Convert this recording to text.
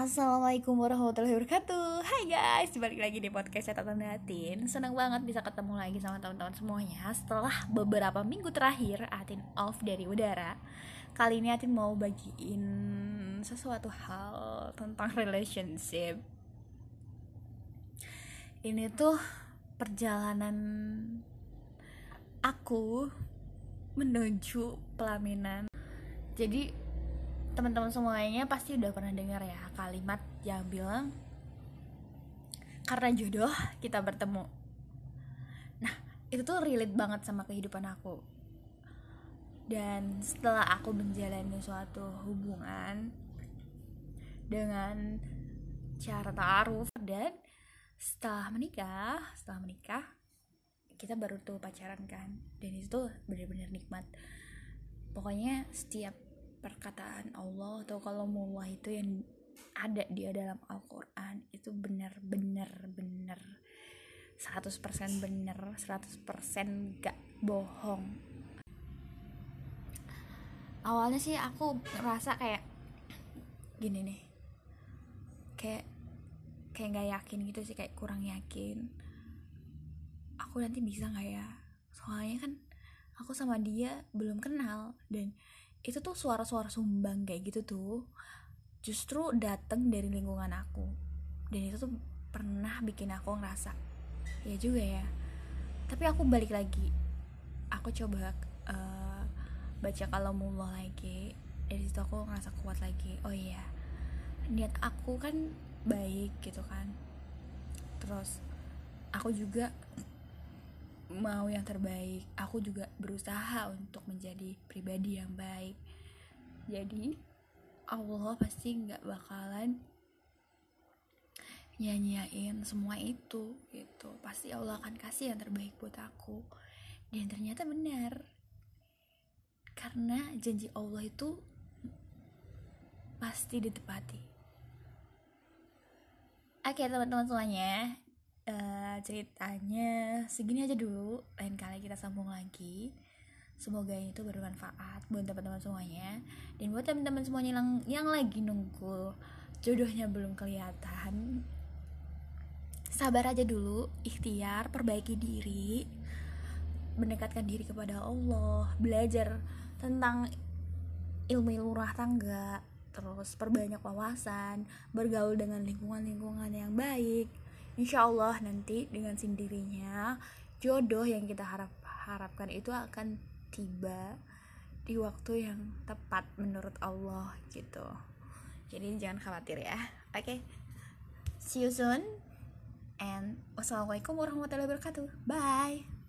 Assalamualaikum warahmatullahi wabarakatuh. Hai guys, balik lagi di podcast Catatan Atin. Senang banget bisa ketemu lagi sama teman-teman semuanya Setelah beberapa minggu terakhir Atin off dari udara. Kali ini Atin mau bagiin sesuatu hal tentang relationship. Ini tuh perjalanan aku menuju pelaminan. Jadi teman-teman semuanya pasti udah pernah dengar ya kalimat yang bilang karena jodoh kita bertemu. Nah, itu tuh relate banget sama kehidupan aku. Dan setelah aku menjalani suatu hubungan dengan cara taaruf dan setelah menikah, setelah menikah kita baru tuh pacaran kan. Dan itu tuh bener-bener nikmat. Pokoknya setiap perkataan Allah atau kalau mullah itu yang ada dia dalam Al-Quran itu benar-benar benar 100% bener 100% gak bohong. Awalnya sih aku ngerasa kayak gini nih kayak kayak gak yakin gitu sih kayak kurang yakin. Aku nanti bisa nggak ya? Soalnya kan aku sama dia belum kenal dan itu tuh suara-suara sumbang kayak gitu tuh justru dateng dari lingkungan aku. Dan itu tuh pernah bikin aku ngerasa ya juga ya. Tapi aku balik lagi. Aku coba uh, baca kalau mau lagi. Dari situ aku ngerasa kuat lagi. Oh iya niat aku kan baik gitu kan. Terus aku juga mau yang terbaik aku juga berusaha untuk menjadi pribadi yang baik. Jadi Allah pasti nggak bakalan nyanyiain semua itu gitu. Pasti Allah akan kasih yang terbaik buat aku. Dan ternyata benar. Karena janji Allah itu pasti ditepati. Oke teman-teman semuanya uh, ceritanya segini aja dulu. Lain kali kita sambung lagi. Semoga ini tuh bermanfaat buat teman-teman semuanya. Dan buat teman-teman semuanya yang, yang lagi nunggu jodohnya belum kelihatan sabar aja dulu. Ikhtiar perbaiki diri. Mendekatkan diri kepada Allah. Belajar tentang ilmu-ilmu rumah tangga. Terus perbanyak wawasan. Bergaul dengan lingkungan-lingkungan yang baik insya Allah nanti dengan sendirinya jodoh yang kita harap harapkan itu akan tiba di waktu yang tepat menurut Allah gitu. Jadi jangan khawatir ya. Oke. Okay? see you soon and wassalamualaikum warahmatullahi wabarakatuh. Bye